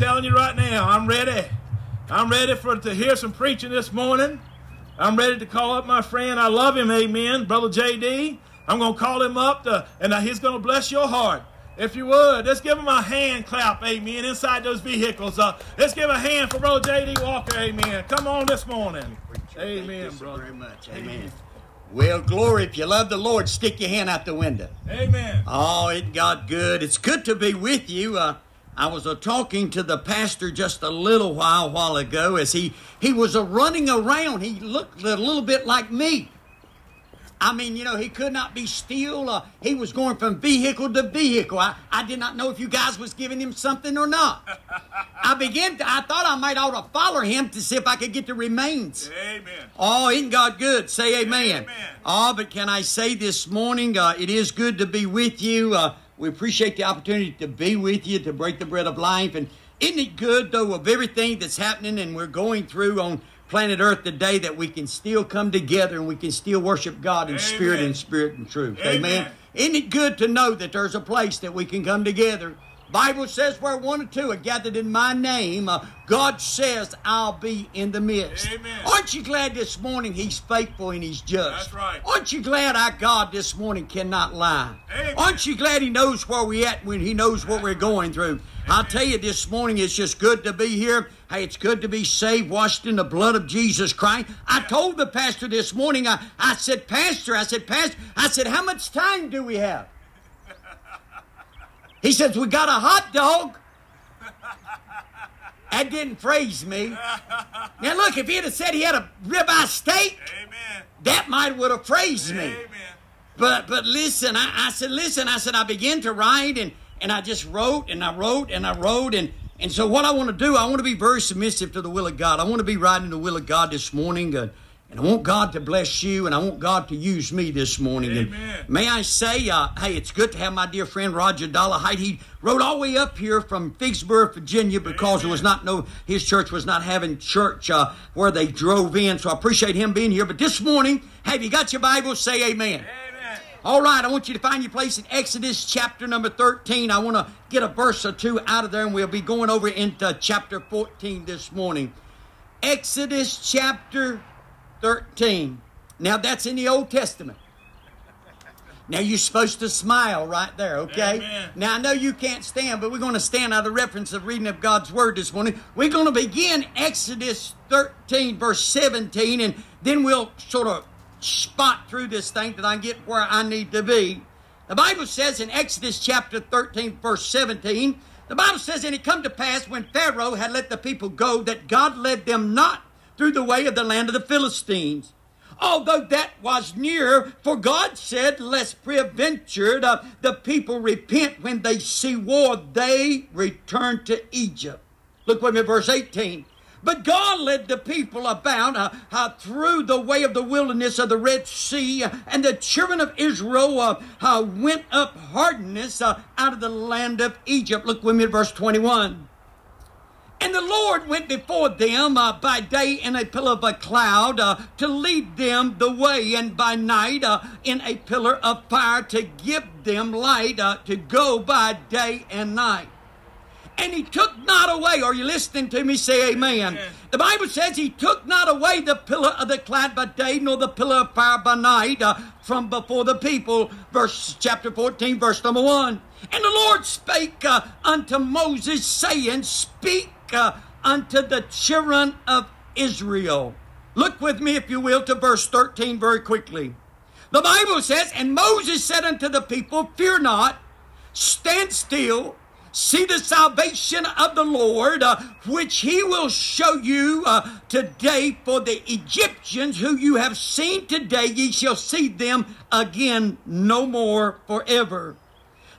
telling you right now, I'm ready. I'm ready for to hear some preaching this morning. I'm ready to call up my friend. I love him, amen, Brother JD. I'm going to call him up, to, and he's going to bless your heart. If you would, let's give him a hand clap, amen, inside those vehicles. Uh, let's give a hand for Brother J.D. Walker, amen. Come on this morning. Amen, brother. very much. Amen. Well, glory, if you love the Lord, stick your hand out the window. Amen. Oh, it got good. It's good to be with you. Uh, I was uh, talking to the pastor just a little while while ago as he, he was uh, running around. He looked a little bit like me. I mean, you know, he could not be still. Uh, he was going from vehicle to vehicle. I, I did not know if you guys was giving him something or not. I began to, I thought I might ought to follow him to see if I could get the remains. Amen. Oh, isn't God good? Say amen. Amen. Oh, but can I say this morning, uh, it is good to be with you. We appreciate the opportunity to be with you, to break the bread of life. And isn't it good, though, of everything that's happening and we're going through on planet Earth today that we can still come together and we can still worship God in Amen. spirit and spirit and truth. Amen. Isn't it good to know that there's a place that we can come together? Bible says where one or two are gathered in my name, uh, God says I'll be in the midst. Amen. Aren't you glad this morning He's faithful and He's just? That's right. Aren't you glad our God this morning cannot lie? Amen. Aren't you glad He knows where we're at when He knows what we're going through? I'll tell you this morning, it's just good to be here. Hey, it's good to be saved, washed in the blood of Jesus Christ. I told the pastor this morning, I, I said, Pastor, I said, Pastor, I said, how much time do we have? He says, We got a hot dog. That didn't phrase me. Now, look, if he'd have said he had a ribeye steak, Amen. that might would have phrased me. Amen. But but listen, I, I said, listen, I said, I began to write and, and I just wrote and I wrote and I wrote and and so what I want to do, I want to be very submissive to the will of God. I want to be writing the will of God this morning. Uh, and I want God to bless you, and I want God to use me this morning. And may I say, uh, hey, it's good to have my dear friend Roger Dollahide. He rode all the way up here from Figsburg, Virginia, because there was not no his church was not having church uh, where they drove in. So I appreciate him being here. But this morning, have you got your Bible? Say Amen. Amen. All right, I want you to find your place in Exodus chapter number 13. I want to get a verse or two out of there, and we'll be going over into chapter 14 this morning. Exodus chapter 13. Now, that's in the Old Testament. Now, you're supposed to smile right there, okay? Amen. Now, I know you can't stand, but we're going to stand out of the reference of reading of God's Word this morning. We're going to begin Exodus 13, verse 17, and then we'll sort of spot through this thing that I get where I need to be. The Bible says in Exodus chapter 13, verse 17, the Bible says, And it come to pass when Pharaoh had let the people go, that God led them not through the way of the land of the Philistines. Although that was near, for God said, Lest peradventure the, the people repent when they see war, they return to Egypt. Look with me, verse 18. But God led the people about uh, uh, through the way of the wilderness of the Red Sea, uh, and the children of Israel uh, uh, went up hardness uh, out of the land of Egypt. Look with me at verse 21. And the Lord went before them uh, by day in a pillar of a cloud uh, to lead them the way, and by night uh, in a pillar of fire to give them light uh, to go by day and night. And he took not away, are you listening to me? Say amen. Amen. The Bible says he took not away the pillar of the cloud by day, nor the pillar of fire by night uh, from before the people. Verse chapter 14, verse number 1. And the Lord spake uh, unto Moses, saying, Speak uh, unto the children of Israel. Look with me, if you will, to verse 13 very quickly. The Bible says, And Moses said unto the people, Fear not, stand still, see the salvation of the Lord, uh, which he will show you uh, today. For the Egyptians who you have seen today, ye shall see them again no more forever.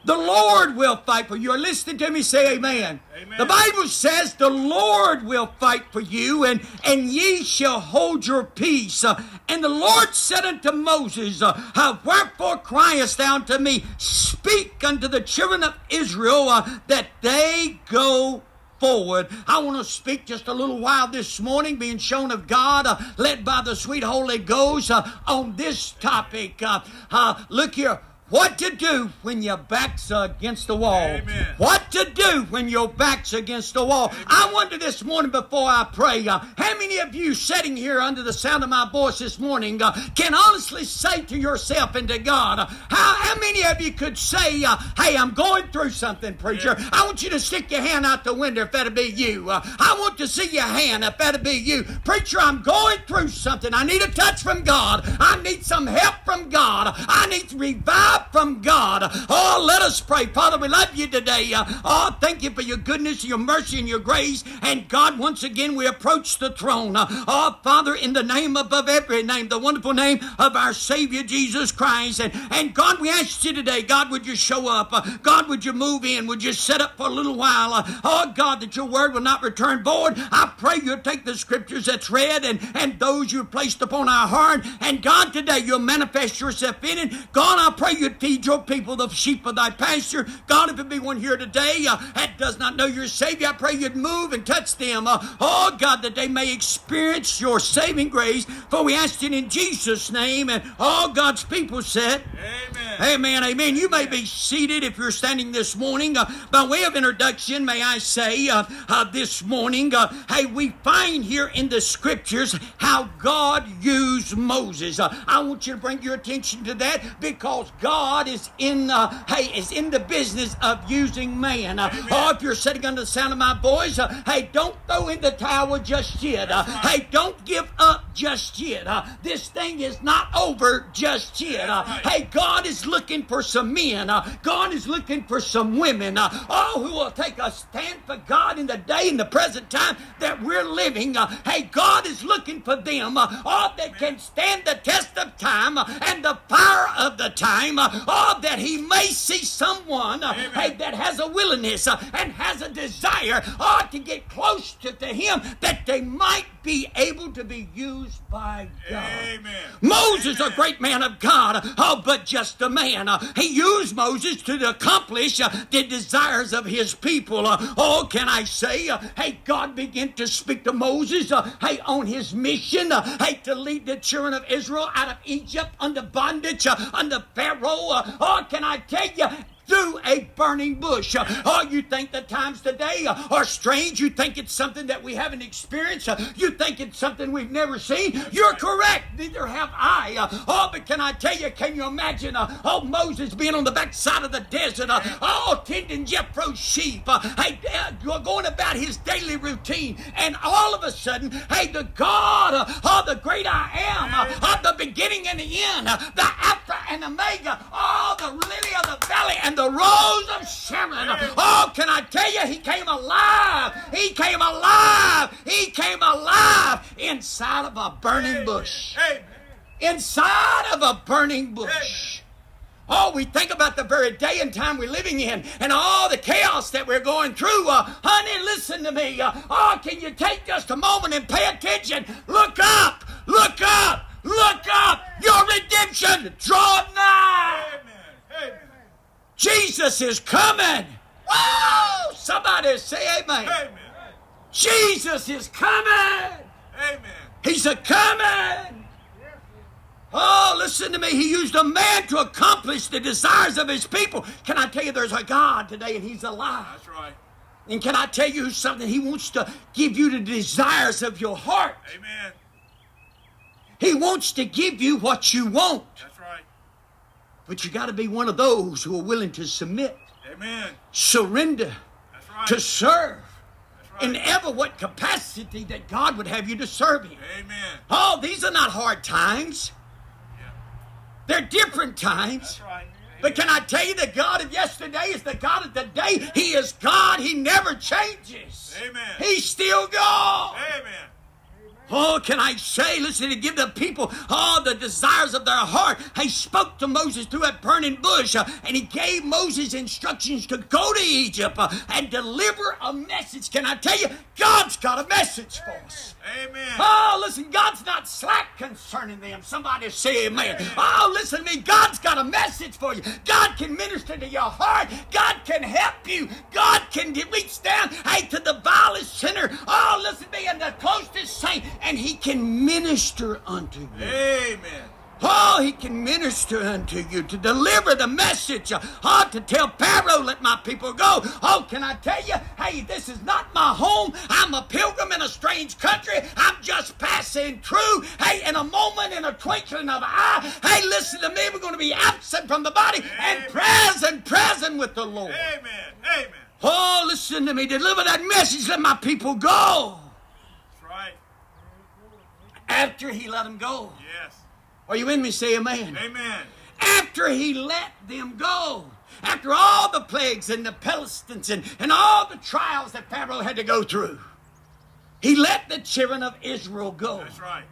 The Lord will fight for you. Listen to me? Say amen. Amen. The Bible says the Lord will fight for you, and, and ye shall hold your peace. And the Lord said unto Moses, uh, Wherefore criest thou unto me? Speak unto the children of Israel uh, that they go forward. I want to speak just a little while this morning, being shown of God, uh, led by the sweet Holy Ghost, uh, on this topic. Uh, uh, look here. What to do when your back's against the wall? Amen. What to do when your back's against the wall. I wonder this morning before I pray, uh, how many of you sitting here under the sound of my voice this morning uh, can honestly say to yourself and to God, uh, how, how many of you could say, uh, hey, I'm going through something, preacher. I want you to stick your hand out the window if that'll be you. Uh, I want to see your hand if that'll be you. Preacher, I'm going through something. I need a touch from God. I need some help God. I need to revive from God. Oh, let us pray. Father, we love you today. Uh, oh, thank you for your goodness, your mercy, and your grace. And God, once again, we approach the throne. Uh, oh, Father, in the name above every name, the wonderful name of our Savior Jesus Christ. And, and God, we ask you today, God, would you show up? Uh, God, would you move in? Would you set up for a little while? Oh, God, that your word will not return void. I pray you'll take the scriptures that's read and, and those you've placed upon our heart. And God, today you'll manifest yourself in it. God, I pray you'd feed your people, the sheep of thy pasture. God, if it be one here today uh, that does not know your Savior, I pray you'd move and touch them. Uh, oh, God, that they may experience your saving grace. For we ask it in Jesus' name. And all God's people said, Amen. Amen, amen. You may be seated if you're standing this morning. Uh, by way of introduction, may I say uh, uh, this morning, uh, hey, we find here in the scriptures how God used Moses. I want you to bring your attention to that because God is in, uh, hey, is in the business of using man. Uh, oh, if you're sitting under the sound of my voice, uh, hey, don't throw in the towel just yet. Uh, hey, don't give up just yet. Uh, this thing is not over just yet. Hey, God is looking for some men. God is looking for some women. Oh, who will take a stand for God in the day, in the present time that we're living. Hey, God is looking for them. Uh, all that can stand the test of time uh, and the fire of the time. Oh, that He may see someone. Uh, hey, that has a willingness uh, and has a desire. Oh, to get close to, to Him, that they might be able to be used by God. Amen. Moses, a great man of God, oh, but just a man. He used Moses to accomplish uh, the desires of his people. Uh, oh, can I say, uh, hey, God began to speak to Moses, hey, on his mission, hey, to lead the children of Israel out of Egypt under bondage, under Pharaoh. Oh, can I tell you, through a burning bush. Oh, you think the times today are strange? You think it's something that we haven't experienced? You think it's something we've never seen? You're correct. Neither have I. Oh, but can I tell you, can you imagine, uh, oh, Moses being on the backside of the desert, uh, oh, tending Jethro's sheep, uh, hey, going about his daily routine, and all of a sudden, hey, the God, oh, the great I am, of the beginning and the end, the Alpha and Omega, oh, the lily of the valley, and the rose of Sharon. Oh, can I tell you, he came alive. He came alive. He came alive inside of a burning bush. Inside of a burning bush. Oh, we think about the very day and time we're living in and all the chaos that we're going through. Uh, honey, listen to me. Uh, oh, can you take just a moment and pay attention? Look up. Look up. Look up. Your redemption draw nigh. Amen. Amen. Jesus is coming. Whoa! Somebody say amen. Amen. Jesus is coming. Amen. He's a coming. Oh, listen to me. He used a man to accomplish the desires of his people. Can I tell you there's a God today and he's alive? That's right. And can I tell you something? He wants to give you the desires of your heart. Amen. He wants to give you what you want. That's right. But you got to be one of those who are willing to submit, Amen. surrender, That's right. to serve right. in ever what capacity that God would have you to serve Him. Amen. Oh, these are not hard times. Yeah. They're different times. That's right. But can I tell you the God of yesterday is the God of today? He is God. He never changes. Amen. He's still God. Amen. Oh, can I say, listen, to give the people all the desires of their heart. He spoke to Moses through that burning bush, uh, and he gave Moses instructions to go to Egypt uh, and deliver a message. Can I tell you, God's got a message for us. Amen. Oh, listen, God's not slack concerning them. Somebody say amen. Oh, listen to me. God's got a message for you. God can minister to your heart. God can help you. God can reach down hey, to the vilest sinner. Oh, listen to me, and the closest saint, and he can minister unto you. Amen. Oh, he can minister unto you to deliver the message. Oh, to tell Pharaoh, let my people go. Oh, can I tell you? Hey, this is not my home. I'm a pilgrim in a strange country. I'm just passing through. Hey, in a moment, in a twinkling of an eye. Hey, listen to me. We're going to be absent from the body and present, present with the Lord. Amen. Amen. Oh, listen to me. Deliver that message. Let my people go. That's right. After he let them go. Yes. Are you with me? Say amen. Amen. After he let them go. After all the plagues and the pestilence and, and all the trials that Pharaoh had to go through. He let the children of Israel go. That's right.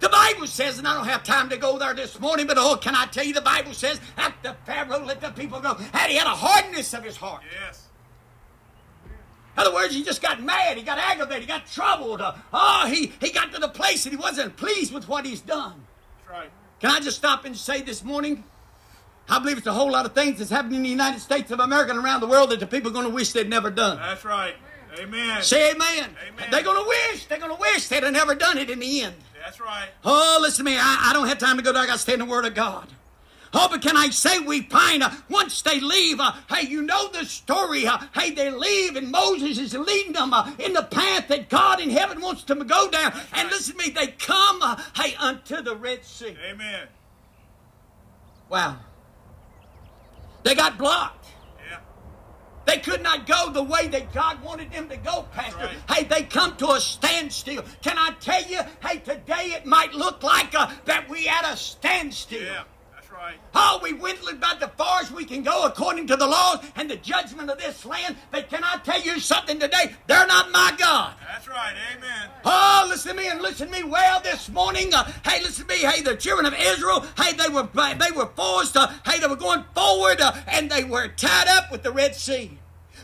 The Bible says, and I don't have time to go there this morning, but oh, can I tell you, the Bible says, after Pharaoh let the people go, and he had a hardness of his heart. Yes. In other words, he just got mad, he got aggravated, he got troubled. Uh, oh, he, he got to the place that he wasn't pleased with what he's done. Right. Can I just stop and say this morning? I believe it's a whole lot of things that's happening in the United States of America and around the world that the people are going to wish they'd never done. That's right. Amen. Say amen. Amen. They're going to wish, they're going to wish they'd have never done it in the end. That's right. Oh, listen to me. I, I don't have time to go there. I got to stay in the Word of God. Oh, but can I say we find uh, once they leave, uh, hey, you know the story. Uh, hey, they leave and Moses is leading them uh, in the path that God in heaven wants them to go down. And listen to me, they come, uh, hey, unto the Red Sea. Amen. Wow. They got blocked. Yeah. They could not go the way that God wanted them to go, Pastor. right. Hey, they come to a standstill. Can I tell you, hey, today it might look like uh, that we at a standstill. Yeah. Right. Oh, we went about as far as we can go according to the laws and the judgment of this land. But can I tell you something today? They're not my God. That's right. Amen. Oh, listen to me and listen to me well this morning. Uh, hey, listen to me. Hey, the children of Israel. Hey, they were they were forced. Uh, hey, they were going forward, uh, and they were tied up with the Red Sea.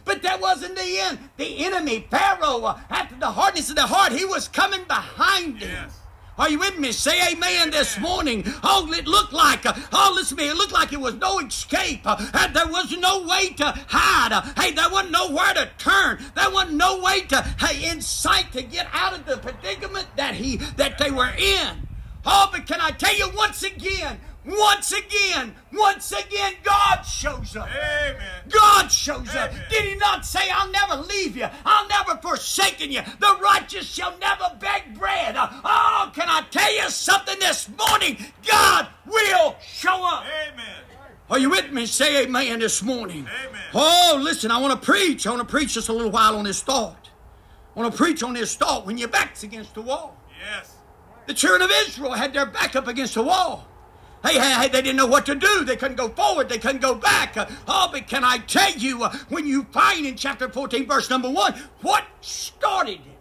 But that wasn't the end. The enemy, Pharaoh, uh, after the hardness of the heart, he was coming behind them. Yes. Are you with me? Say amen this morning. All it looked like, uh, oh, listen to me, it looked like it was no escape. Uh, and there was no way to hide. Uh, hey, there wasn't nowhere to turn. There wasn't no way to, hey, in sight to get out of the predicament that he, that they were in. Oh, but can I tell you once again, once again, once again, God shows up. Amen. God shows up. Did he not say, I'll never leave you? I'll never forsaken you. The righteous shall never beg bread. Oh, can I tell you something this morning? God will show up. Amen. Are you with me? Say amen this morning. Amen. Oh, listen, I want to preach. I want to preach just a little while on this thought. I want to preach on this thought when your back's against the wall. Yes. The children of Israel had their back up against the wall. Hey, hey, hey, they didn't know what to do. They couldn't go forward. They couldn't go back. Oh, but can I tell you, uh, when you find in chapter 14, verse number 1, what started it?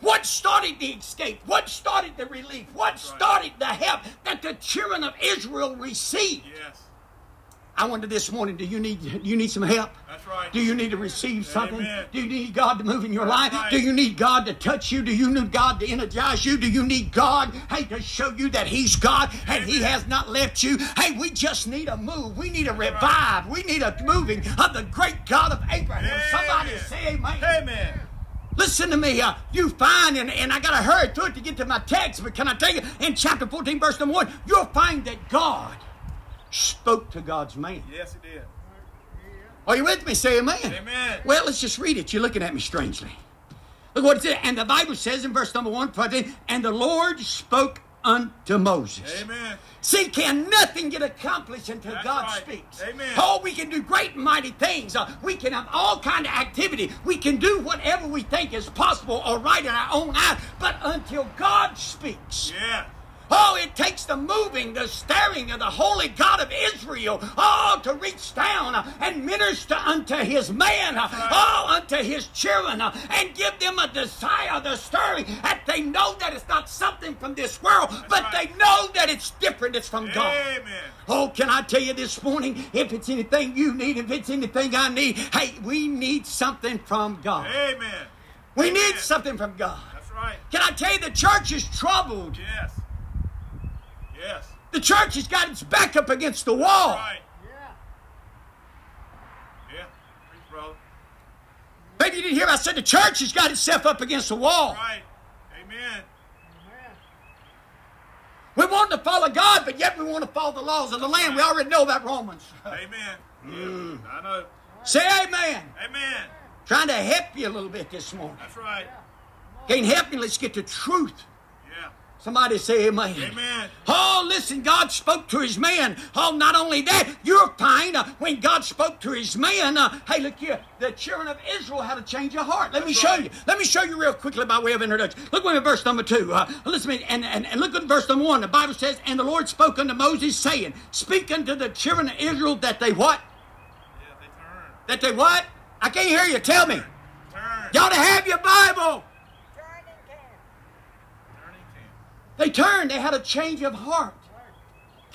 What started the escape? What started the relief? What started the help that the children of Israel received? Yes. I wonder this morning, do you need do you need some help? That's right. Do you need to receive something? Amen. Do you need God to move in your life? right. Do you need God to touch you? Do you need God to energize you? Do you need God, hey, to show you that He's God and He has not left you? Hey, we just need a move. We need a revive. We need a moving of the great God of Abraham. Somebody say amen. Amen. Listen to me. Uh, you find, and, and I got to hurry through it to get to my text, but can I tell you, in chapter 14, verse number 1, you'll find that God spoke to God's man. Yes, he did. Are you with me? Say amen. Amen. Well, let's just read it. You're looking at me strangely. Look what it says. And the Bible says in verse number 1, 14, and the Lord spoke unto Moses. Amen. See, can nothing get accomplished until That's God right. speaks? Amen. Oh, we can do great and mighty things. Uh, we can have all kind of activity. We can do whatever we think is possible or right in our own eyes. But until God speaks, Yeah. Oh, it takes the moving, the staring of the holy God of Israel, oh, to reach down and minister unto his man, oh, unto his children, and give them a desire, the stirring, that they know that it's not something from this world, but right. they know that it's different, it's from God. Amen. Oh, can I tell you this morning, if it's anything you need, if it's anything I need, hey, we need something from God. Amen. We need something from God. That's right. Can I tell you, the church is troubled. Yes. Yes. The church has got its back up against the wall. Right. Yeah. Preach, brother. Maybe you didn't hear I said the church has got itself up against the wall. Right. Amen. We want to follow God, but yet we want to follow the laws of the land. We already know about Romans. Amen. Mm. Yeah, I know. Say amen. Amen. Trying to help you a little bit this morning. That's right. Can't help me. Let's get the truth. Yeah. Somebody say amen. Amen. Oh, listen, God spoke to his man. Oh, not only that, you're fine. Uh, when God spoke to his man, uh, hey, look here, the children of Israel had a change of heart. Let me show right. you. Let me show you real quickly by way of introduction. Look with me at verse number two. Uh, listen to me, and, and, and look at verse number one. The Bible says, And the Lord spoke unto Moses, saying, Speak unto the children of Israel that they what? Yeah, they turn. That they what? I can't hear you. Tell me. Turn. You ought to have your Bible. Turning can. They turned. They had a change of heart.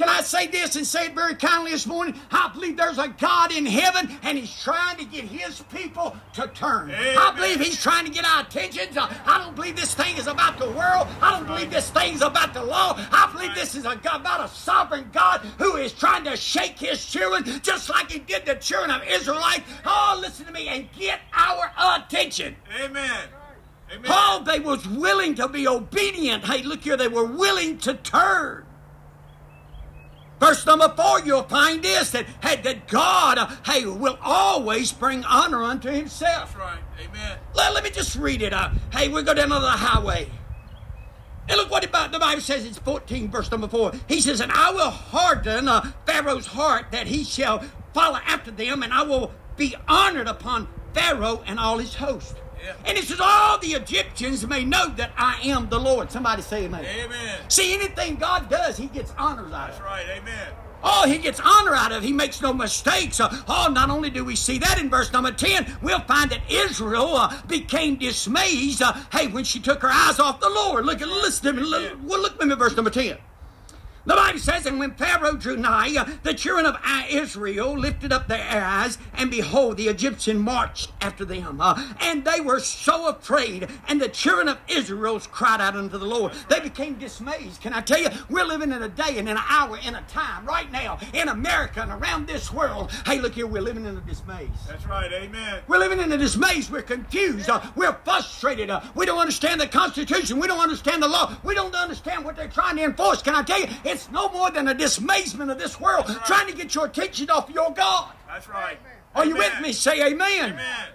Can I say this and say it very kindly this morning? I believe there's a God in heaven and He's trying to get His people to turn. I believe He's trying to get our attention. I don't believe this thing is about the world. I don't believe this thing's about the law. I believe this is a, about a sovereign God who is trying to shake His children just like He did the children of Israelites. Oh, listen to me and get our attention. Amen. Amen. Paul, they was willing to be obedient. Hey, look here, they were willing to turn. Verse number four, you'll find this that hey, that God, uh, hey, will always bring honor unto Himself. That's right. Amen. Let, let me just read it. Uh, hey, we go down to the highway. And look what about the Bible says. It's 14, verse number 4. He says, And I will harden uh, Pharaoh's heart that he shall follow after them, and I will be honored upon Pharaoh and all his host. And it says, All the Egyptians may know that I am the Lord. Somebody say amen. Amen. See, anything God does, he gets honors out of That's right. Amen. Oh, he gets honor out of. He makes no mistakes. Uh, oh, not only do we see that in verse number 10, we'll find that Israel uh, became dismayed, uh, hey, when she took her eyes off the Lord. Look at, listen to me. Look, well, look with me at verse number 10. The Bible says, And when Pharaoh drew nigh, the children of Israel lifted up their eyes, and behold, the Egyptian marched after them. Uh, and they were so afraid, and the children of Israel cried out unto the Lord. They became dismayed. Can I tell you, we're living in a day and in an hour, in a time, right now, in America and around this world. Hey, look here, we're living in a dismay. That's right. Amen. We're living in a dismay. We're confused. Uh, we're frustrated. Uh, we don't understand the Constitution. We don't understand the law. We don't understand what they're trying to enforce. Can I tell you? It's no more than a dismayment of this world right. trying to get your attention off your God. That's right. Are you Amen. with me? Say amen. Amen.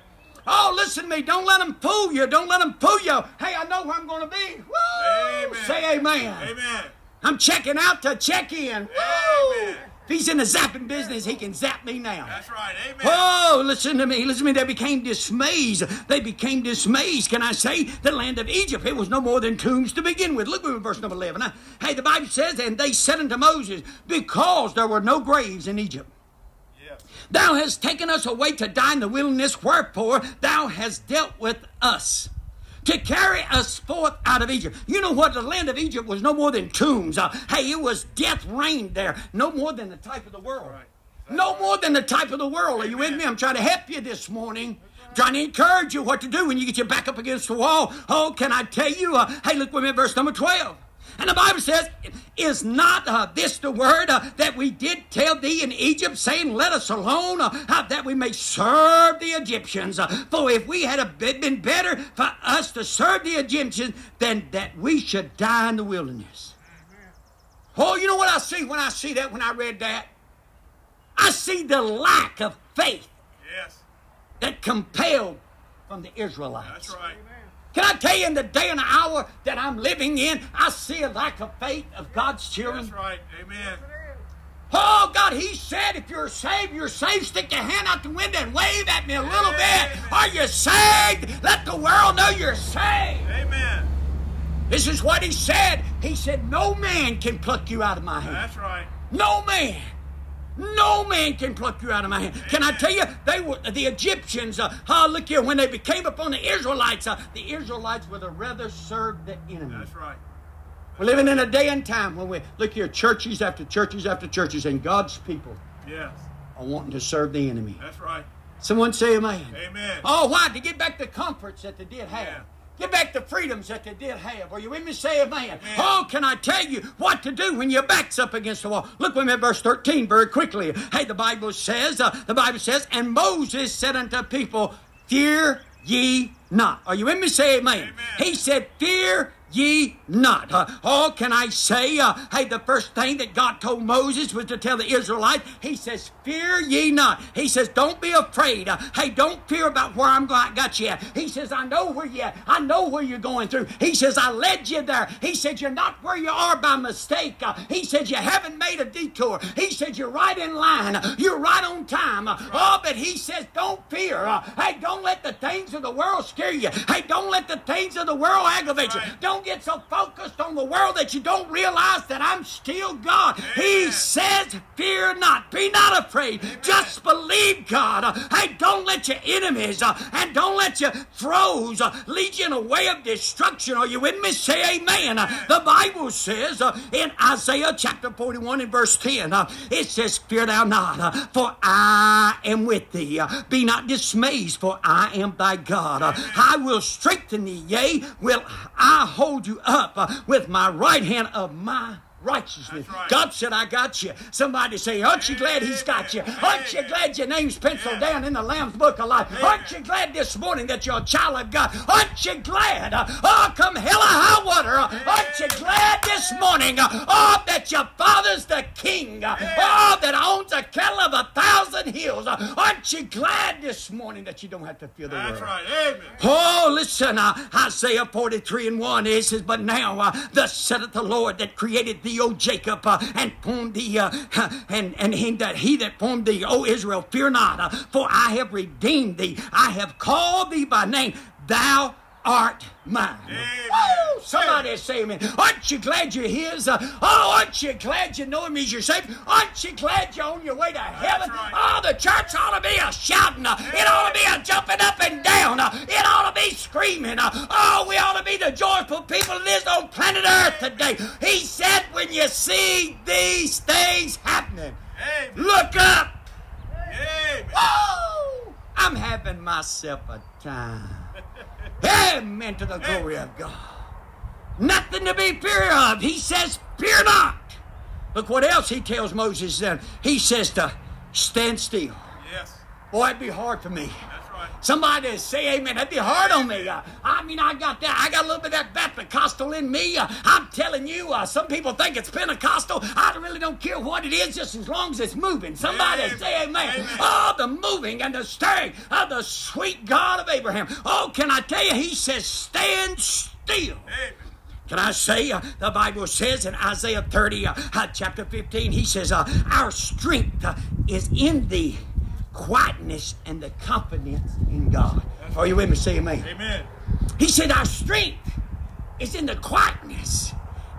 Oh, listen to me. Don't let them fool you. Don't let them fool you. Hey, I know where I'm going to be. Woo! Amen. Say amen. Amen. I'm checking out to check in. Woo! Amen. If he's in the zapping business, he can zap me now. That's right. Amen. Oh, listen to me. Listen to me. They became dismayed. They became dismayed. Can I say the land of Egypt? It was no more than tombs to begin with. Look at verse number 11. Now, hey, the Bible says, And they said unto Moses, Because there were no graves in Egypt. Yes. Thou hast taken us away to die in the wilderness, wherefore thou hast dealt with us. To carry us forth out of Egypt. You know what? The land of Egypt was no more than tombs. Uh, hey, it was death reigned there. No more than the type of the world. Right. No more than the type of the world. Are you with me? I'm trying to help you this morning. Trying to encourage you what to do when you get your back up against the wall. Oh, can I tell you? Uh, hey, look with me at verse number 12. And the Bible says, Is not uh, this the word uh, that we did tell thee in Egypt, saying, Let us alone, uh, that we may serve the Egyptians? For if we had been better for us to serve the Egyptians than that we should die in the wilderness. Oh, you know what I see when I see that, when I read that? I see the lack of faith Yes. that compelled from the Israelites. That's right. Can I tell you in the day and the hour that I'm living in, I see a lack of faith of God's children? That's right. Amen. Oh, God, He said, if you're saved, you're saved. Stick your hand out the window and wave at me a little bit. Are you saved? Let the world know you're saved. Amen. This is what He said. He said, No man can pluck you out of my hand. That's right. No man. No man can pluck you out of my hand. Can I tell you, they were the Egyptians. Uh, look here, when they became upon the Israelites, uh, the Israelites would have rather served the enemy. That's right. We're living in a day and time when we look here, churches after churches after churches, and God's people Yes. are wanting to serve the enemy. That's right. Someone say amen. Amen. Oh, why? To get back the comforts that they did have. Yeah. Get back the freedoms that they did have. Are you with me? Say amen. Oh, can I tell you what to do when your back's up against the wall? Look with me at verse 13 very quickly. Hey, the Bible says, uh, the Bible says, and Moses said unto people, Fear ye not. Are you with me? Say amen. Amen. He said, Fear ye not. Uh, oh, can I say, uh, hey, the first thing that God told Moses was to tell the Israelites, He says, Fear ye not. He says, Don't be afraid. Uh, hey, don't fear about where I'm going, got you at. He says, I know where you at. I know where you're going through. He says, I led you there. He said, You're not where you are by mistake. Uh, he said, You haven't made a detour. He said, You're right in line. You're right on time. Oh, but He says, Don't fear. Uh, hey, don't let the things of the world scare you. Hey, don't let the things of the world aggravate you. Don't get so focused on the world that you don't realize that I'm still God. He says, Fear not. Be not afraid. Just believe God. Hey, don't let your enemies uh, and don't let your throws uh, lead you in a way of destruction. Are you with me? Say amen. Uh, the Bible says uh, in Isaiah chapter 41 and verse 10, uh, it says, Fear thou not, for I am with thee. Be not dismayed, for I am thy God. I will strengthen thee, yea, will I hold you up uh, with my right hand of my righteousness. right. God said, I got you. Somebody say, Aren't you glad He's got you? Aren't you glad your name's penciled down in the Lamb's Book of Life? Aren't you glad this morning that you're a child of God? Aren't you glad? Oh, come hell or high water. Aren't you glad this morning? Oh, that your Father's the King. Oh, that owns a cattle of a thousand hills. Aren't you glad this morning that you don't have to fear the That's world? right. Amen. Oh, listen, uh, Isaiah 43 and 1, it says, But now, uh, thus saith the Lord that created thee, O Jacob, uh, and formed thee, uh, and, and he that, he that formed thee, O Israel, fear not, uh, for I have redeemed thee. I have called thee by name. Thou art mine. Woo! Somebody say amen. Aren't you glad you're his? Uh, oh, aren't you glad you know him as your Savior? Aren't you glad you're on your way to heaven? right. Oh, the church ought to be a shouting. Uh, it ought to be a jumping up and down. Uh, it ought to be screaming. Uh, oh, we ought to be the joyful people that is on planet Earth today. He said, when you see these things happening, Amen. look up. Amen. Woo! I'm having myself a time. Amen to the glory of God. Nothing to be fear of. He says, Fear not. Look what else he tells Moses then. He says to stand still. Yes. Boy, it'd be hard for me. Somebody say amen. That'd be hard on me. Uh, I mean, I got that. I got a little bit of that Pentecostal in me. Uh, I'm telling you, uh, some people think it's Pentecostal. I really don't care what it is, just as long as it's moving. Somebody Amen. say amen. Amen. Oh, the moving and the stirring of the sweet God of Abraham. Oh, can I tell you, he says, stand still. Amen. Can I say, uh, the Bible says in Isaiah 30, uh, chapter 15, he says, uh, Our strength uh, is in the quietness and the confidence in God. Are you with me? Say amen. Amen. He said, Our strength is in the quietness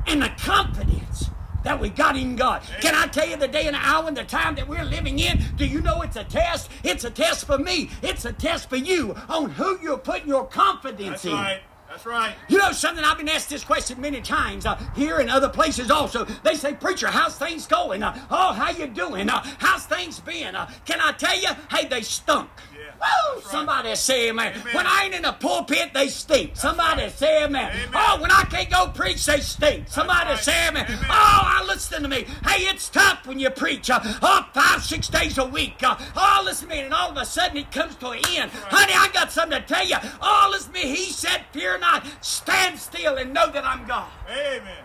and the confidence that we got in God. Can I tell you the day and the hour and the time that we're living in? Do you know it's a test? It's a test for me, it's a test for you on who you're putting your confidence That's in. right. That's right. You know something? I've been asked this question many times uh, here and other places also. They say, "Preacher, how's things going? Uh, oh, how you doing? Uh, how's things been?" Uh, can I tell you? Hey, they stunk. Yeah. Woo! Right. Somebody say amen. Amen. When I ain't in the pulpit, they stink. Somebody right. say amen. Amen. Oh, when I can't go preach, they stink. Somebody right. say amen. Amen. Oh, I listen to me. Hey, it's tough when you preach. Uh, oh, five, six days a week. Uh, oh, listen to me. And all of a sudden it comes to an end. Honey, I got something to tell you. Oh, listen to me. He said, Fear not. Stand still and know that I'm God. Amen.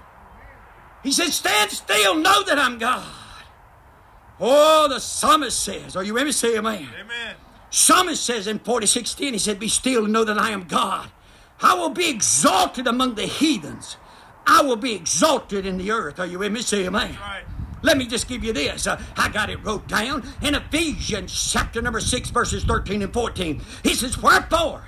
He said, Stand still, know that I'm God. Oh, the psalmist says, Are you with me? Say amen. Amen. Psalmist says in 46:10, he said, Be still and know that I am God. I will be exalted among the heathens. I will be exalted in the earth. Are you with me? Say amen. Right. Let me just give you this. Uh, I got it wrote down in Ephesians chapter number 6, verses 13 and 14. He says, Wherefore,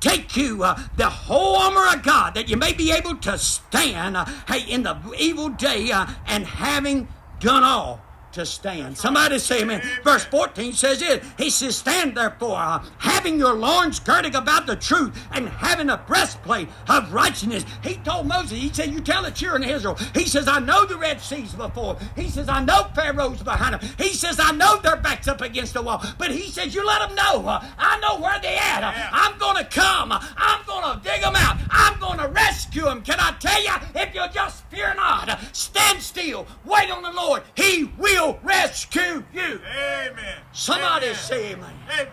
take you uh, the whole armor of God that you may be able to stand uh, hey, in the evil day uh, and having done all to stand. Somebody say amen. Verse 14 says it. He says, Stand therefore, uh, having your loins girded about the truth and having a breastplate of righteousness. He told Moses, He said, You tell the children of Israel. He says, I know the Red Sea's before. He says, I know Pharaoh's behind them. He says, I know their backs up against the wall. But he says, You let them know. Uh, I know where they at. I'm going to come. I'm going to dig them out. I'm going to rescue them. Can I tell you, if you just fear not, stand still, wait on the Lord, He will rescue you. Amen. Somebody Amen. say amen. Amen.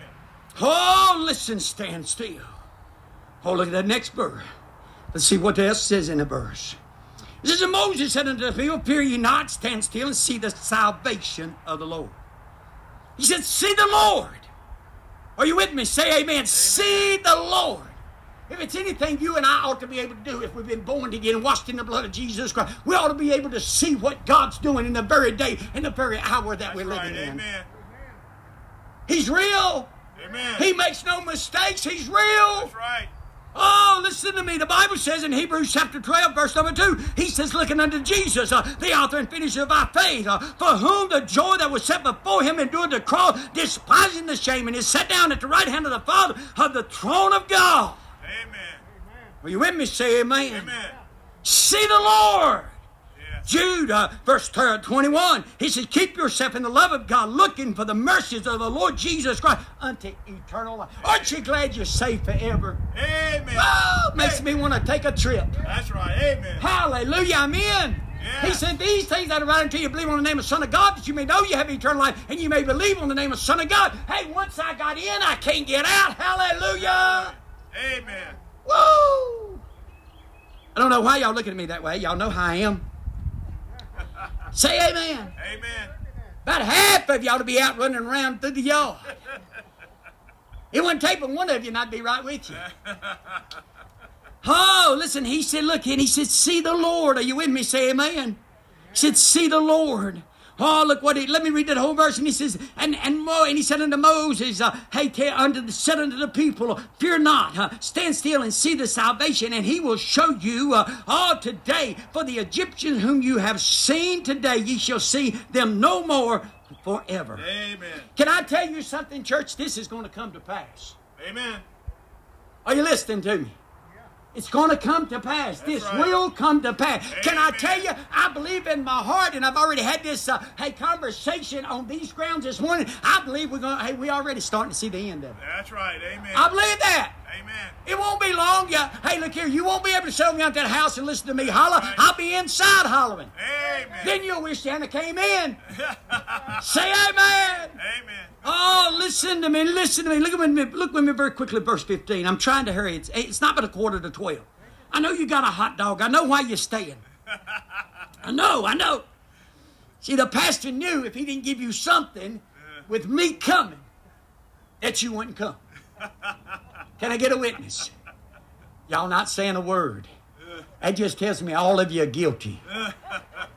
Oh, listen, stand still. Oh, look at the next verse. Let's see what else says in the verse. It says, And Moses said unto the people, Fear ye not, stand still and see the salvation of the Lord. He said, See the Lord. Are you with me? Say amen. amen. See the Lord. If it's anything you and I ought to be able to do if we've been born again washed in the blood of Jesus Christ, we ought to be able to see what God's doing in the very day, in the very hour that That's we're right. living in. Amen. He's real. Amen. He makes no mistakes. He's real. That's right. Oh, listen to me. The Bible says in Hebrews chapter 12, verse number 2, he says, looking unto Jesus, uh, the author and finisher of our faith, uh, for whom the joy that was set before him endured the cross, despising the shame, and is set down at the right hand of the Father of the throne of God. Amen. Are you with me? Say amen. Amen. See the Lord. Yes. Jude, uh, verse 21, he says, Keep yourself in the love of God, looking for the mercies of the Lord Jesus Christ unto eternal life. Aren't you glad you're saved forever? Amen. Oh, makes Hey, me want to take a trip. That's right. Amen. Hallelujah, I'm in. Yeah. He said, These things that are right until you believe on the name of the Son of God, that you may know you have eternal life, and you may believe on the name of the Son of God. Hey, once I got in, I can't get out. Hallelujah. Amen. Woo! I don't know why y'all looking at me that way. Y'all know how I am. Say amen. Amen. About half of y'all to be out running around through the yard. It wouldn't take but one of you and I'd be right with you. Oh, listen, he said, look, and he said, see the Lord. Are you with me? Say amen. He said, see the Lord. Oh, look what he, let me read that whole verse. And he says, and, and, Mo, and he said unto Moses, uh, hey, tell unto the, said unto the people, fear not, uh, stand still and see the salvation, and he will show you, uh, oh, today, for the Egyptians whom you have seen today, ye shall see them no more forever. Amen. Can I tell you something, church? This is going to come to pass. Amen. Are you listening to me? It's going to come to pass. this right. will come to pass. Can I tell you? I believe in my heart, and I've already had this uh, hey conversation on these grounds this morning. I believe we're going. Hey, we already starting to see the end of it. That's right. Amen. I believe that. Amen. It won't be long. Yeah. Hey, look here. You won't be able to show me out that house and listen to me holler. Right. I'll be inside hollering. Amen. Then you'll wish Santa came in. Say amen. Amen. Oh, listen to me, listen to me. Look at me, look with me very quickly, verse 15. I'm trying to hurry. It's, it's not but a quarter to 12. I know you got a hot dog. I know why you're staying. I know, I know. See, the pastor knew if he didn't give you something with me coming, that you wouldn't come. Can I get a witness? Y'all not saying a word. That just tells me all of you are guilty.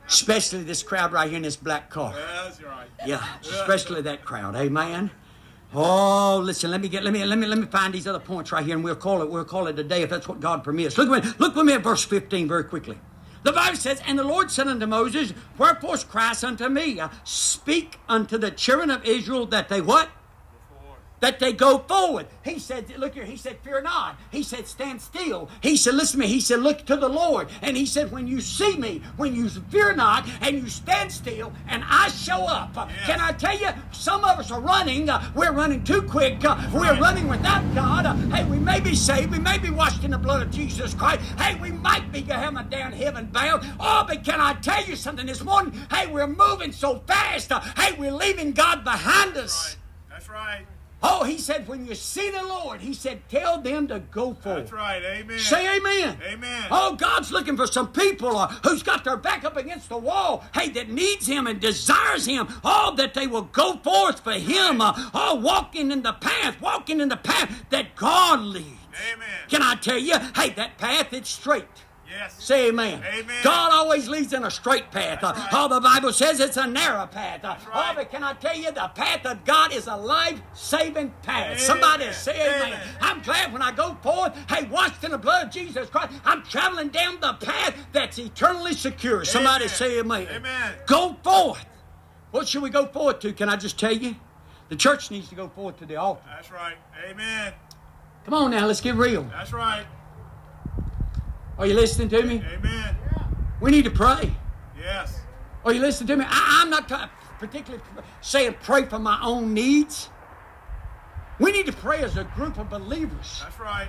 Especially this crowd right here in this black car. That's right. Yeah, especially that crowd. Amen. Oh, listen. Let me get. Let me. Let me. Let me find these other points right here, and we'll call it. We'll call it a day if that's what God permits. Look with me. Look with me at verse fifteen very quickly. The Bible says, "And the Lord said unto Moses, Wherefore cries unto me? Speak unto the children of Israel that they what." That they go forward. He said, look here, he said, fear not. He said, stand still. He said, listen to me. He said, look to the Lord. And he said, when you see me, when you fear not, and you stand still, and I show up. Yes. Can I tell you, some of us are running. Uh, we're running too quick. Uh, we're right. running without God. Uh, hey, we may be saved. We may be washed in the blood of Jesus Christ. Hey, we might be going down heaven bound. Oh, but can I tell you something this morning? Hey, we're moving so fast. Hey, we're leaving God behind us. Right. That's right. Oh, he said, when you see the Lord, he said, tell them to go forward. That's right. Amen. Say amen. Amen. Oh, God's looking for some people uh, who's got their back up against the wall. Hey, that needs Him and desires Him. Oh, that they will go forth for Him. Uh, oh, walking in the path, walking in the path that God leads. Amen. Can I tell you? Hey, that path it's straight. Yes. Say amen. Amen. God always leads in a straight path. Right. Oh, the Bible says it's a narrow path. Uh, Oh, but can I tell you, the path of God is a life-saving path. Amen. Somebody say amen. Amen. I'm glad when I go forth, hey, washed in the blood of Jesus Christ, I'm traveling down the path that's eternally secure. Somebody say amen. Amen. Go forth. What should we go forward to? Can I just tell you? The church needs to go forward to the altar. That's right. Amen. Come on now, let's get real. That's right. Are you listening to me? Amen. We need to pray. Yes. Are you listening to me? I, I'm not t- particularly saying pray for my own needs. We need to pray as a group of believers That's right.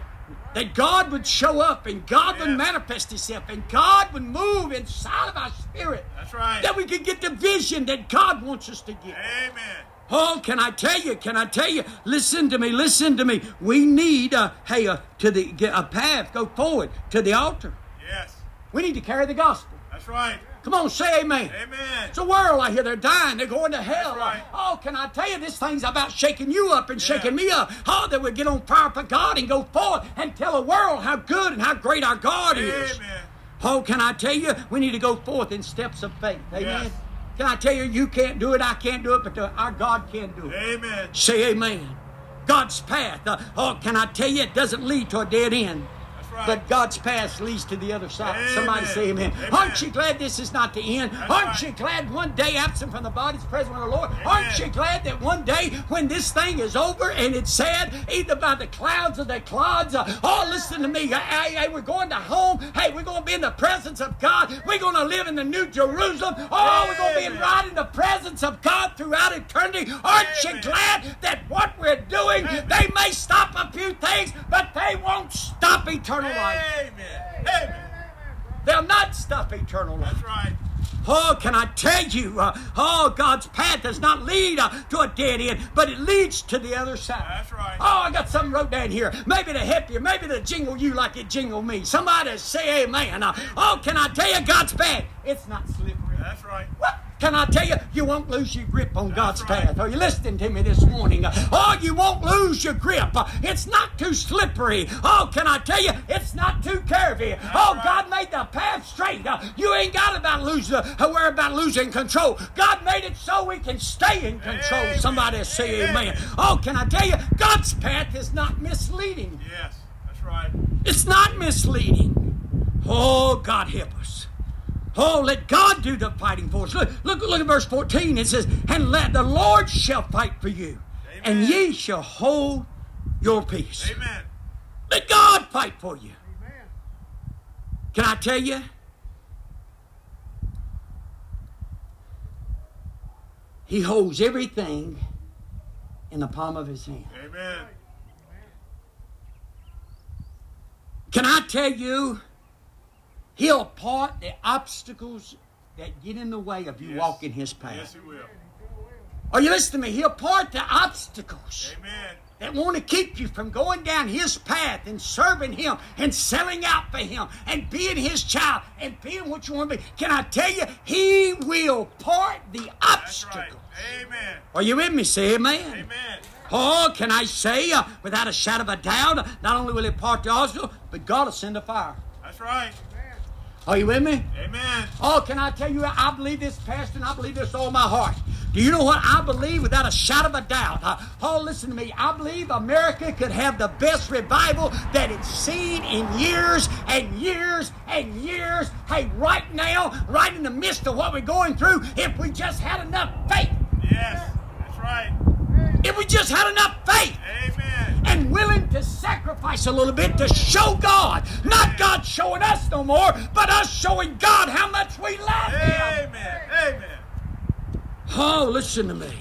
that God would show up and God would manifest Himself and God would move inside of our spirit. That's right. That we could get the vision that God wants us to get. Amen. Oh, can I tell you? Can I tell you? Listen to me. Listen to me. We need a hey uh, to the get a path. Go forward to the altar. Yes. We need to carry the gospel. That's right. Come on, say amen. Amen. It's a world out here. They're dying. They're going to hell. Right. Oh, can I tell you, this thing's about shaking you up and shaking me up. Oh, that we get on fire for God and go forward and tell the world how good and how great our God is. Amen. Oh, can I tell you, we need to go forth in steps of faith. Amen. Yes. Can I tell you, you can't do it, I can't do it, but the- our God can do it. Amen. Say amen. God's path. uh, oh, can I tell you, it doesn't lead to a dead end. Right. But God's path leads to the other side. Amen. Somebody say amen. Amen. Aren't you glad this is not the end? That's Aren't right. you glad one day absent from the body's present with the Lord? Amen. Aren't you glad that one day when this thing is over and it's said either by the clouds or the clouds, uh, oh, listen to me. Hey, hey, we're going to home. Hey, we're going to be in the presence of God. We're going to live in the New Jerusalem. Oh, we're going to be right in the presence of God throughout eternity. Aren't you glad that what we're doing, they may stop a few things, but they won't stop eternal life. Amen. Amen. They'll not stop eternal life. That's right. Oh, can I tell you? Uh, oh, God's path does not lead uh, to a dead end, but it leads to the other side. That's right. Oh, I got something wrote down here. Maybe to help you, maybe to jingle you like it jingled me. Somebody say amen. Uh, oh, can I tell you, God's path? It's not slippery. That's right. What? Can I tell you, you won't lose your grip on God's path. Are you listening to me this morning? Oh, you won't lose your grip. It's not too slippery. Oh, can I tell you, it's not too curvy. oh. God made the path straight. You ain't got about losing, worry about losing control. God made it so we can stay in control. Amen. Somebody say amen. Amen. Oh, can I tell you, God's path is not misleading. Yes. That's right. It's not misleading. Oh, God help us. Oh, let God do the fighting for us. Look, look, look at verse 14. It says, And let the Lord shall fight for you, and ye shall hold your peace. Amen. Let God fight for you. Amen. Can I tell you? He holds everything in the palm of his hand. Amen. Can I tell you? He'll part the obstacles that get in the way of you Yes. walking his path. Yes, He will. Are you listening to me? He'll part the obstacles Amen. that want to keep you from going down his path and serving him and selling out for him and being his child and being what you want to be. Can I tell you? He will part the That's right. obstacles. Amen. Are you with me? Say amen. Amen. Oh, can I say, uh, without a shadow of a doubt, not only will he part the obstacle, but God will send a fire. That's right. Are you with me? Amen. Oh, can I tell you, I believe this, Pastor, and I believe this all my heart. Do you know what I believe without a shadow of a doubt? Oh, listen to me. I believe America could have the best revival that it's seen in years and years and years. Hey, right now, right in the midst of what we're going through, if we just had enough faith, Yes. That's right. if we just had enough faith. And willing to sacrifice a little bit to show God, not God showing us no more, but us showing God how much we love Him. Amen. Amen. Oh, listen to me.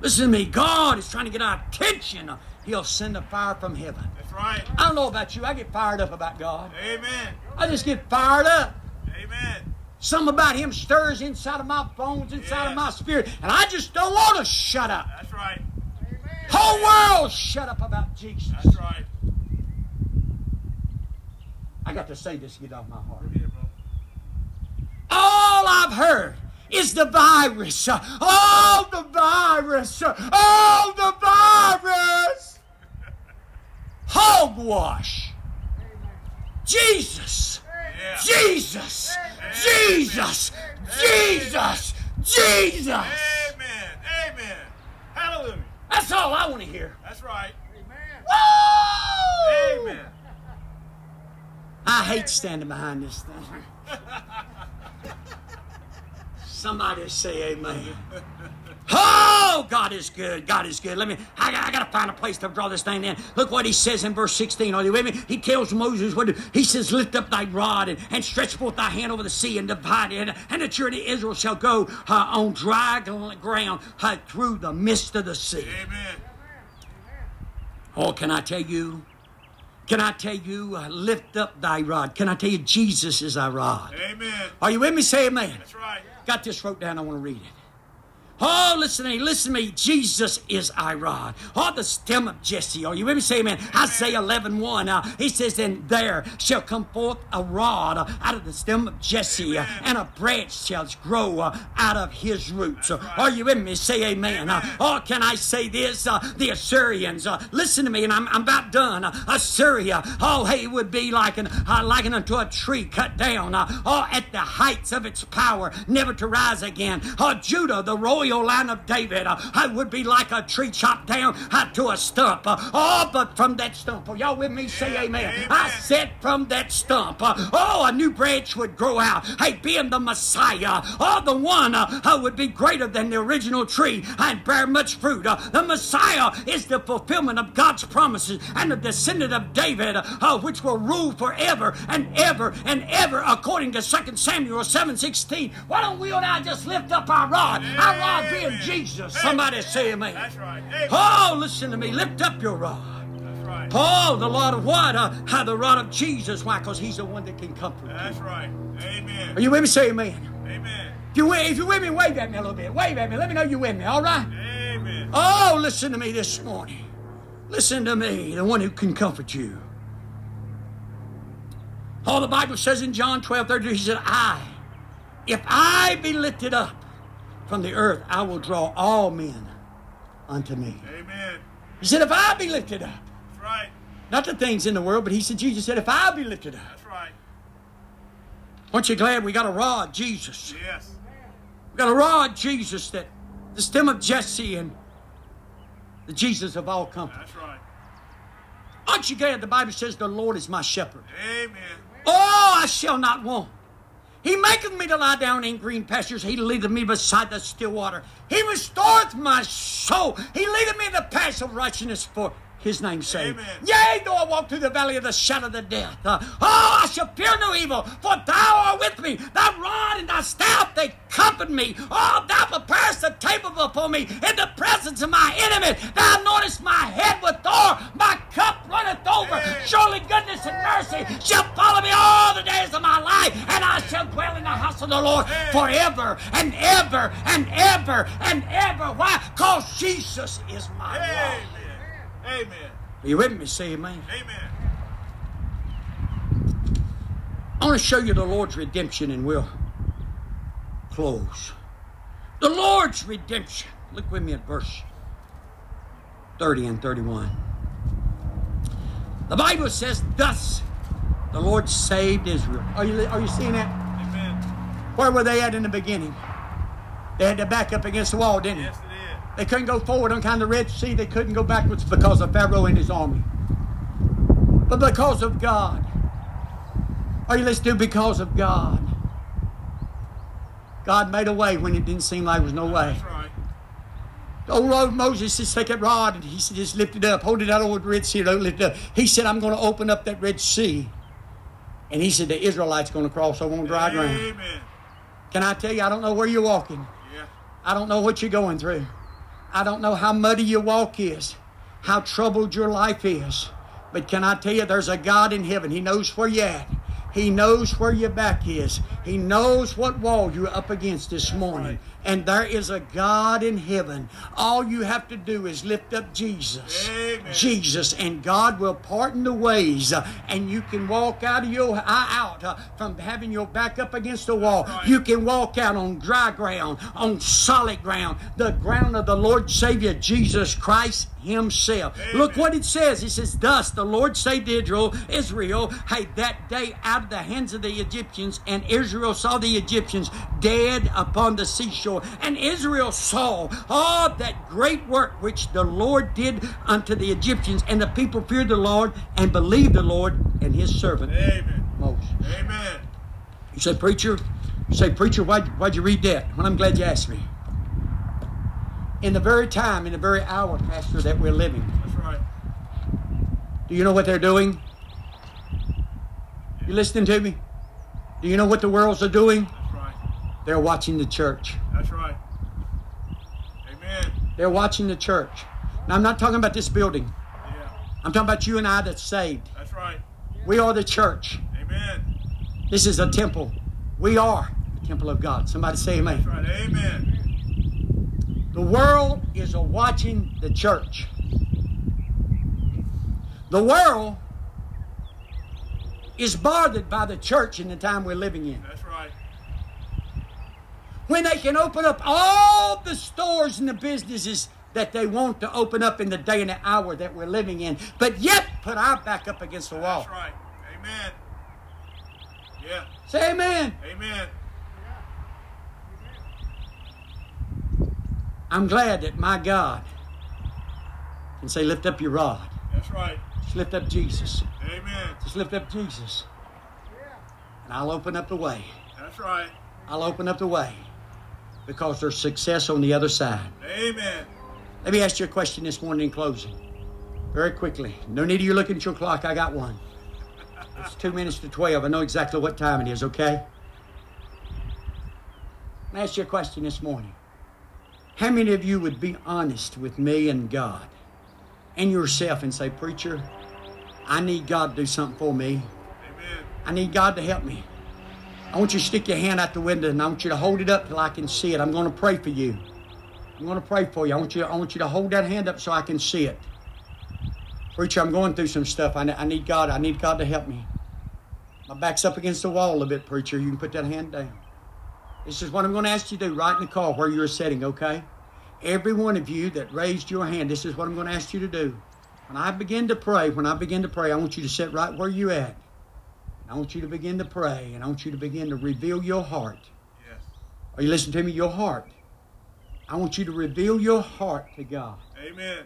Listen to me. God is trying to get our attention. He'll send a fire from heaven. That's right. I don't know about you. I get fired up about God. Amen. I just get fired up. Amen. Something about Him stirs inside of my bones, inside of my spirit, and I just don't want to shut up. That's right. Whole world shut up about Jesus. That's right. I got to say this to get off my heart. All I've heard is the virus. Oh, the virus. Oh, the virus. Hogwash. Jesus. Yeah. Jesus. Jesus. Jesus. Jesus. Amen. Amen. Hallelujah. That's all I want to hear. That's right. Amen. Woo! Amen. I hate standing behind this thing. Somebody say amen. Oh, God is good. God is good. Let me, I, got- I got to find a place to draw this thing in. Look what he says in verse 16. Are you with me? He tells Moses what he says, Lift up thy rod and, and stretch forth thy hand over the sea and divide it, and the children of Israel shall go uh, on dry ground uh, through the midst of the sea. Amen. Oh, can I tell you? Can I tell you, uh, lift up thy rod? Can I tell you, Jesus is our rod? Amen. Are you with me? Say amen. That's right. Got this wrote down. I want to read it. Oh, listen to me, listen to me. Jesus is our rod. Oh, the stem of Jesse. Are you with me? Say amen. Isaiah 11 1. Uh, he says, And there shall come forth a rod uh, out of the stem of Jesse, uh, and a branch shall grow uh, out of his roots. Uh, are you with me? Say amen. Uh, oh, can I say this? Uh, the Assyrians, listen to me, and I'm, I'm about done. Assyria, oh, hey, would be like an, uh, likened unto a tree cut down, oh, at the heights of its power, never to rise again. Oh, Judah, the royal line of David, uh, I would be like a tree chopped down to a stump. Oh, but from that stump, are y'all with me? Say amen. Amen. I said from that stump, uh, oh, a new branch would grow out. Hey, being the Messiah, oh, the one uh, would be greater than the original tree and bear much fruit. The Messiah is the fulfillment of God's promises and the descendant of David, which will rule forever and ever and ever, according to 2 Samuel 7:16. Why don't we and I just lift up our rod? Our rod being. Jesus. Somebody say amen. That's right. Oh, listen to me. Lift up your rod. That's right. Paul, the Lord of what? Uh, uh, the rod of Jesus. Why? Because he's the one that can comfort you. That's right. Are Amen. you with me? Say amen. Amen. If you're, with, if you're with me, wave at me a little bit. Wave at me. Let me know you're with me, all right? Amen. Oh, listen to me this morning. Listen to me, the one who can comfort you. All the Bible says in John 12 32, he said, I, if I be lifted up from the earth, I will draw all men unto me. Amen. He said, if I be lifted up, That's right. not the things in the world, but he said, Jesus said, if I be lifted up. That's right. Aren't you glad we got a rod, Jesus? Yes. We got a rod, Jesus, that the stem of Jesse and the Jesus of all comfort. That's right. Aren't you glad the Bible says the Lord is my shepherd? Amen. Oh, I shall not want. He maketh me to lie down in green pastures. He leadeth me beside the still water. He restoreth my soul. He leadeth me in the paths of righteousness for his name's sake. Amen. Yea, though I walk through the valley of the shadow of the death. uh, oh, I shall fear no evil, for thou art with me. Thy rod and thy staff, they comfort me. Oh, thou preparest a table before me in the presence of my enemy. Thou anointest my head with oil. My cup runneth over. Surely goodness and mercy shall follow me all the days of the Lord forever and ever and ever and ever. Why? Because Jesus is my Amen. rod. Amen. Are you with me? Say amen. Amen. I want to show you the Lord's redemption and we'll close. The Lord's redemption. Look with me at verse 30 and 31. The Bible says, Thus the Lord saved Israel. Are you, are you seeing that? Where were they at in the beginning? They had to back up against the wall, didn't they? Yes, it is. They couldn't go forward on kind of the Red Sea. They couldn't go backwards because of Pharaoh and his army. But because of God. Are you listening? Because of God. God made a way when it didn't seem like there was no way. That's right. The old road Moses just take that rod and he said, just lift it up. Hold it out over the Red Sea. Don't lift it up. He said, I'm going to open up that Red Sea. And he said, the Israelites going to cross over on dry ground. Amen. Can I tell you, I don't know where you're walking. Yeah. I don't know what you're going through. I don't know how muddy your walk is, how troubled your life is. But can I tell you, there's a God in heaven. He knows where you're at. He knows where your back is. He knows what wall you're up against this morning. And there is a God in heaven. All you have to do is lift up Jesus. Amen. Jesus, and God will pardon the ways, uh, and you can walk out of your uh, out uh, from having your back up against the wall. right. You can walk out on dry ground, on solid ground, the ground of the Lord Savior Jesus Christ Himself. Amen. Look what it says. It says, "Thus the Lord saved Israel, Israel, hey, that day out of the hands of the Egyptians, and Israel saw the Egyptians dead upon the seashore, and Israel saw all that great work which the Lord did unto the Egyptians, and the people feared the Lord and believed the Lord and His servant Amen. Moses." Amen. You say, preacher, you say, preacher, why'd, why'd you read that? Well, I'm glad you asked me. In the very time, in the very hour, Pastor, that we're living, That's right. do you know what they're doing? You listening to me? Do you know what the worlds are doing? They're watching the church. That's right. Amen. They're watching the church. Now, I'm not talking about this building. Yeah. I'm talking about you and I that's saved. That's right. We are the church. Amen. This is a temple. We are the temple of God. Somebody say amen. That's right. Amen. The world is watching the church. The world is bothered by the church in the time we're living in. That's right. When they can open up all the stores and the businesses that they want to open up in the day and the hour that we're living in, but yet put our back up against the wall. That's right. Amen. Yeah. Say amen. Amen. I'm glad that my God can say, lift up your rod. That's right. Just lift up Jesus. Amen. Just lift up Jesus. And I'll open up the way. That's right. I'll open up the way because there's success on the other side. Amen. Let me ask you a question this morning in closing. Very quickly. No need of you looking at your clock. I got one. It's two minutes to 12. I know exactly what time it is, okay? Let me ask you a question this morning. How many of you would be honest with me and God and yourself and say, Preacher, I need God to do something for me. Amen. I need God to help me. I want you to stick your hand out the window and I want you to hold it up till I can see it. I'm going to pray for you. I'm going to pray for you. I want you, I want you to hold that hand up so I can see it. Preacher, I'm going through some stuff. I, I need God. I need God to help me. My back's up against the wall a bit, preacher. You can put that hand down. This is what I'm going to ask you to do right in the car where you're sitting, okay? Every one of you that raised your hand, this is what I'm going to ask you to do. When I begin to pray, when I begin to pray, I want you to sit right where you're at. I want you to begin to pray, and I want you to begin to reveal your heart. Yes. Are you listening to me? Your heart. I want you to reveal your heart to God Amen.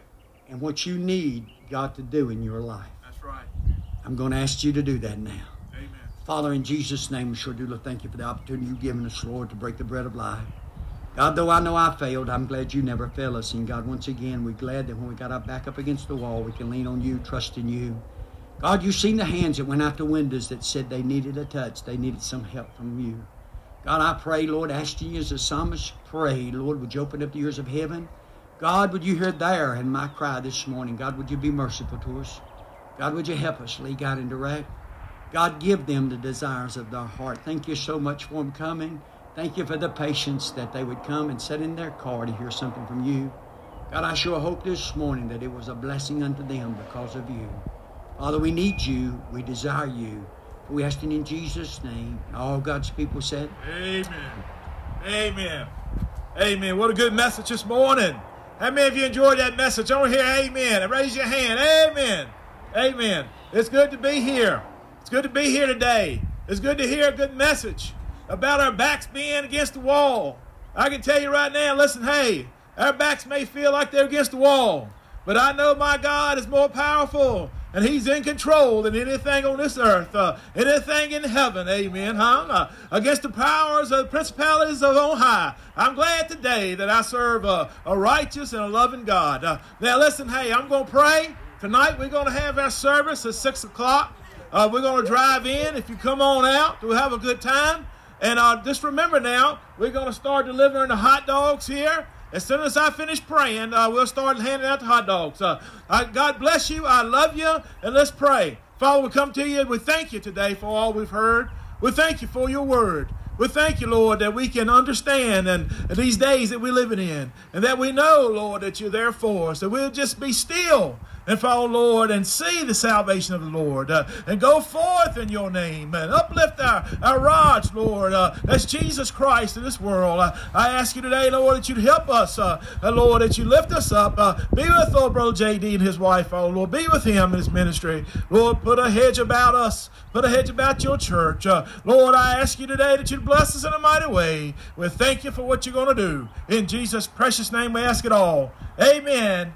and what you need God to do in your life. That's right. I'm going to ask you to do that now. Amen. Father, in Jesus' name, we sure do Lord, thank you for the opportunity you've given us, Lord, to break the bread of life. God, though I know I failed, I'm glad you never fail us. And God, once again, we're glad that when we got our back up against the wall, we can lean on you, trust in you. God, you've seen the hands that went out the windows that said they needed a touch, they needed some help from you. God, I pray, Lord, asking you as the psalmist prayed, Lord, would you open up the ears of heaven? God, would you hear there in my cry this morning? God, would you be merciful to us? God, would you help us, lead, God, and direct? God, give them the desires of their heart. Thank you so much for them coming. Thank you for the patience that they would come and sit in their car to hear something from you. God, I sure hope this morning that it was a blessing unto them because of you. Father, we need you. We desire you. We ask it in Jesus' name. All God's people said, Amen. Amen. Amen. What a good message this morning. How many of you enjoyed that message? Over here, amen. Raise your hand. Amen. Amen. It's good to be here. It's good to be here today. It's good to hear a good message about our backs being against the wall. I can tell you right now, listen, hey, our backs may feel like they're against the wall, but I know my God is more powerful and he's in control than anything on this earth, uh, anything in heaven, amen, huh? Uh, against the powers of the principalities of on high. I'm glad today that I serve a, a righteous and a loving God. Uh, now, listen, hey, I'm going to pray. Tonight we're going to have our service at 6 o'clock. Uh, we're going to drive in. If you come on out, we'll have a good time. And uh, just remember now, we're going to start delivering the hot dogs here. As soon as I finish praying, uh, we'll start handing out the hot dogs. Uh, I, God bless you. I love you. And let's pray. Father, we come to you we thank you today for all we've heard. We thank you for your word. We thank you, Lord, that we can understand and, and these days that we're living in, and that we know, Lord, that you're there for us. That we'll just be still and follow, Lord, and see the salvation of the Lord, uh, and go forth in your name, and uplift our, our rods, Lord, uh, as Jesus Christ in this world. Uh, I ask you today, Lord, that you'd help us, uh, uh, Lord, that you lift us up. Uh, be with, Lord, Brother J.D. and his wife, oh, Lord. Be with him in his ministry. Lord, put a hedge about us, put a hedge about your church. Lord, I ask you today that you'd bless us in a mighty way. We thank you for what you're going to do. In Jesus' precious name, we ask it all. Amen.